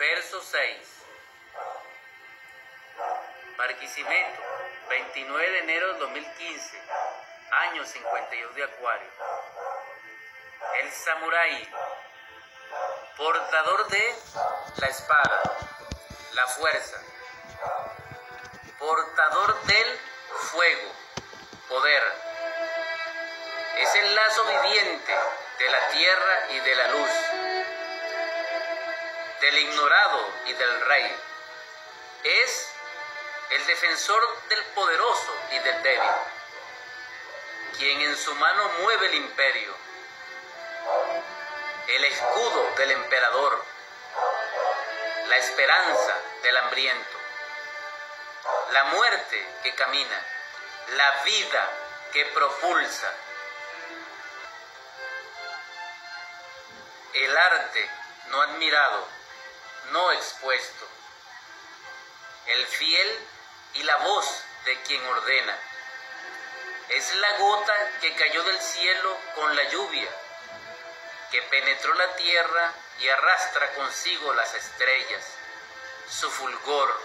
Verso 6. Barquisimeto, 29 de enero de 2015, año 52 de Acuario. El samurái, portador de la espada, la fuerza, portador del fuego, poder. Es el lazo viviente de la tierra y de la luz, del ignorado y del rey. Es el defensor del poderoso y del débil, quien en su mano mueve el imperio, el escudo del emperador, la esperanza del hambriento, la muerte que camina, la vida que propulsa, el arte no admirado, no expuesto, el fiel y la voz de quien ordena. Es la gota que cayó del cielo con la lluvia, que penetró la tierra y arrastra consigo las estrellas, su fulgor.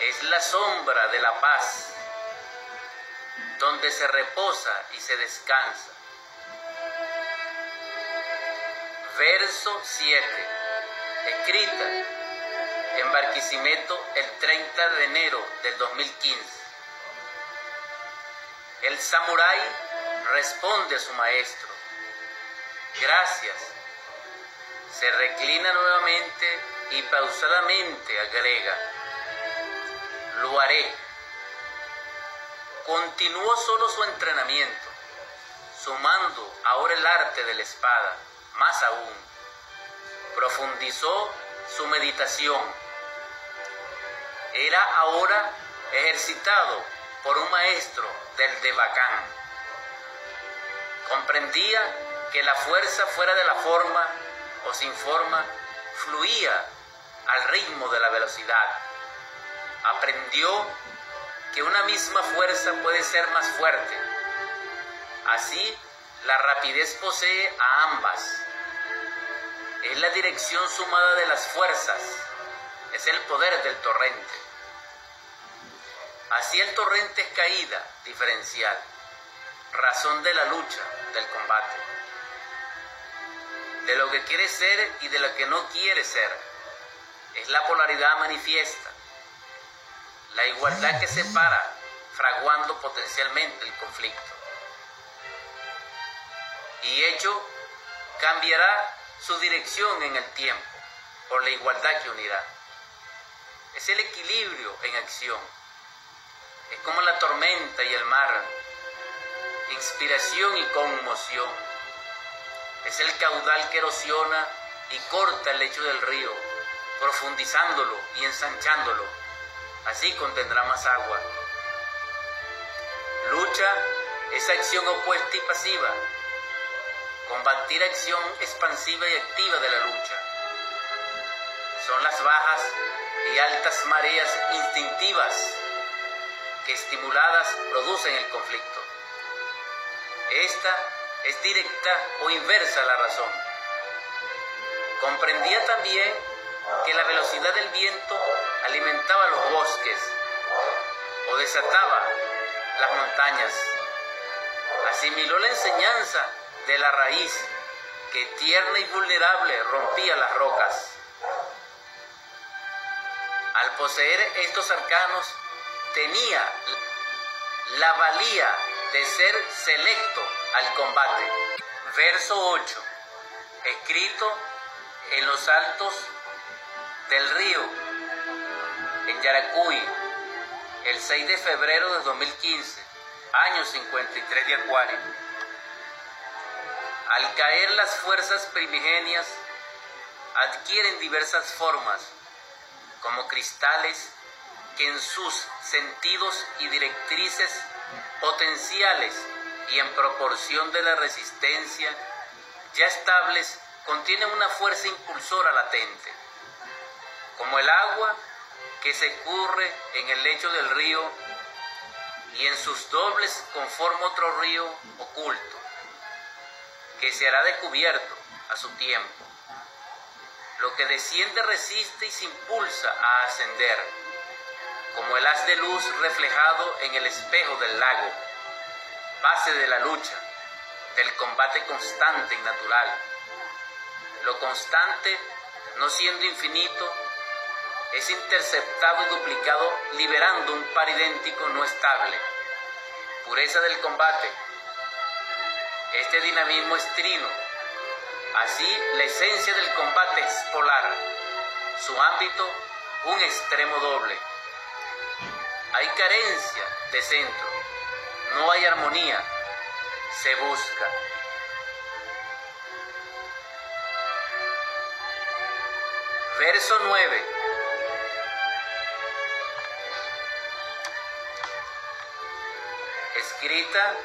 Es la sombra de la paz, donde se reposa y se descansa. Verso 7. Escrita en Barquisimeto el 30 de enero del 2015. El samurái responde a su maestro, gracias. Se reclina nuevamente y pausadamente agrega, lo haré. Continuó solo su entrenamiento, sumando ahora el arte de la espada, más aún. Profundizó su meditación. Era ahora ejercitado por un maestro del Devacán. Comprendía que la fuerza fuera de la forma o sin forma fluía al ritmo de la velocidad. Aprendió que una misma fuerza puede ser más fuerte. Así, la rapidez posee a ambas es la dirección sumada de las fuerzas, es el poder del torrente. Así el torrente es caída diferencial, razón de la lucha, del combate, de lo que quiere ser y de lo que no quiere ser. Es la polaridad manifiesta, la igualdad que separa, fraguando potencialmente el conflicto. Y hecho cambiará su dirección en el tiempo, por la igualdad que unirá. Es el equilibrio en acción. Es como la tormenta y el mar, inspiración y conmoción. Es el caudal que erosiona y corta el lecho del río, profundizándolo y ensanchándolo. Así contendrá más agua. Lucha es acción opuesta y pasiva, combatir acción expansiva y activa de la lucha. Son las bajas y altas mareas instintivas que estimuladas producen el conflicto. Esta es directa o inversa a la razón. Comprendía también que la velocidad del viento alimentaba los bosques o desataba las montañas. Asimiló la enseñanza de la raíz que tierna y vulnerable rompía las rocas. Al poseer estos arcanos, tenía la valía de ser selecto al combate. Verso 8, escrito en los altos del río, en Yaracuy, el 6 de febrero de 2015, año 53 de Acuario. Al caer las fuerzas primigenias, adquieren diversas formas, como cristales que en sus sentidos y directrices potenciales y en proporción de la resistencia ya estables contienen una fuerza impulsora latente, como el agua que se curre en el lecho del río y en sus dobles conforma otro río oculto que se hará descubierto a su tiempo. Lo que desciende resiste y se impulsa a ascender, como el haz de luz reflejado en el espejo del lago, base de la lucha, del combate constante y natural. Lo constante, no siendo infinito, es interceptado y duplicado liberando un par idéntico no estable. Pureza del combate. Este dinamismo es trino. Así, la esencia del combate es polar. Su ámbito, un extremo doble. Hay carencia de centro. No hay armonía. Se busca. Verso 9. escrita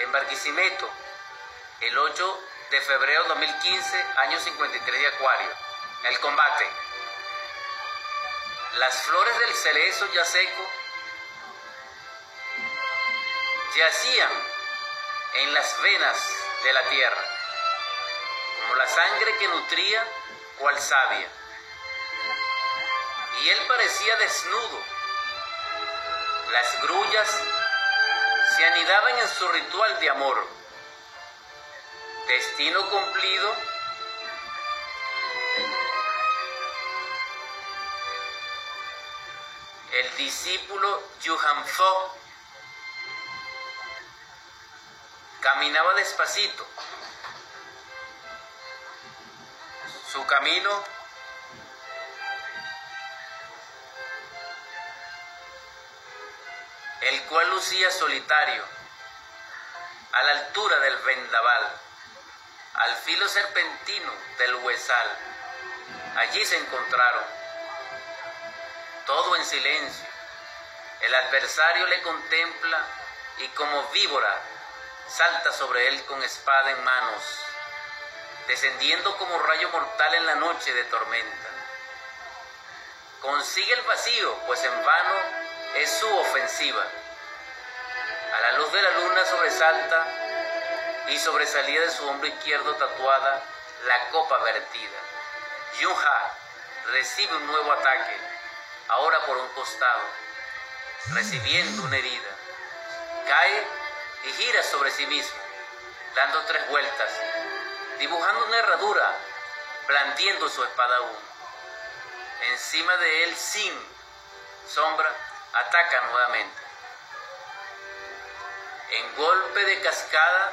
en Barquisimeto el 8 de febrero de 2015, año 53 de Acuario. El combate. Las flores del cerezo ya seco yacían en las venas de la tierra, como la sangre que nutría cual sabia. Y él parecía desnudo. Las grullas se anidaban en su ritual de amor. Destino cumplido. El discípulo Yuhanfo caminaba despacito. Su camino el cual lucía solitario, a la altura del vendaval, al filo serpentino del huesal. Allí se encontraron, todo en silencio. El adversario le contempla y como víbora salta sobre él con espada en manos, descendiendo como rayo mortal en la noche de tormenta. Consigue el vacío, pues en vano es su ofensiva. A la luz de la luna sobresalta y sobresalía de su hombro izquierdo tatuada la copa vertida. Yunha recibe un nuevo ataque, ahora por un costado, recibiendo una herida. Cae y gira sobre sí mismo, dando tres vueltas, dibujando una herradura, blandiendo su espada aún. Encima de él, sin sombra, ataca nuevamente. En golpe de cascada,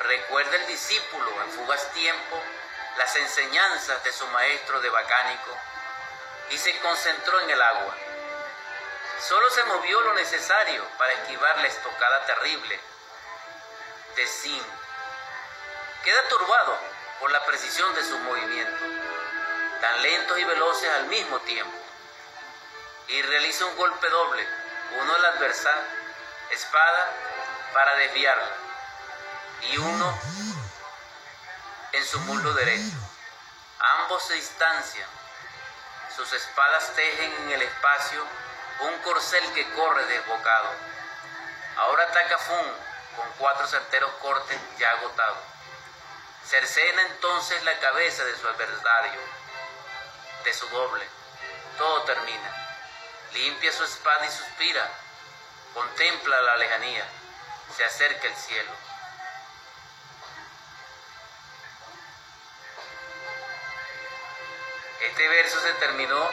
recuerda el discípulo en fugaz tiempo las enseñanzas de su maestro de bacánico y se concentró en el agua. Solo se movió lo necesario para esquivar la estocada terrible de Sin. Queda turbado por la precisión de sus movimientos, tan lentos y veloces al mismo tiempo y realiza un golpe doble, uno al adversario, espada para desviarla, y uno en su muslo derecho. Ambos se distancian, sus espadas tejen en el espacio un corcel que corre desbocado. Ahora ataca Fun con cuatro certeros cortes ya agotados. Cercena entonces la cabeza de su adversario, de su doble. Todo termina. Limpia su espada y suspira. Contempla la lejanía. Se acerca el cielo. Este verso se terminó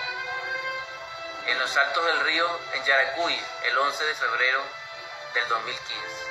en los altos del río en Yaracuy el 11 de febrero del 2015.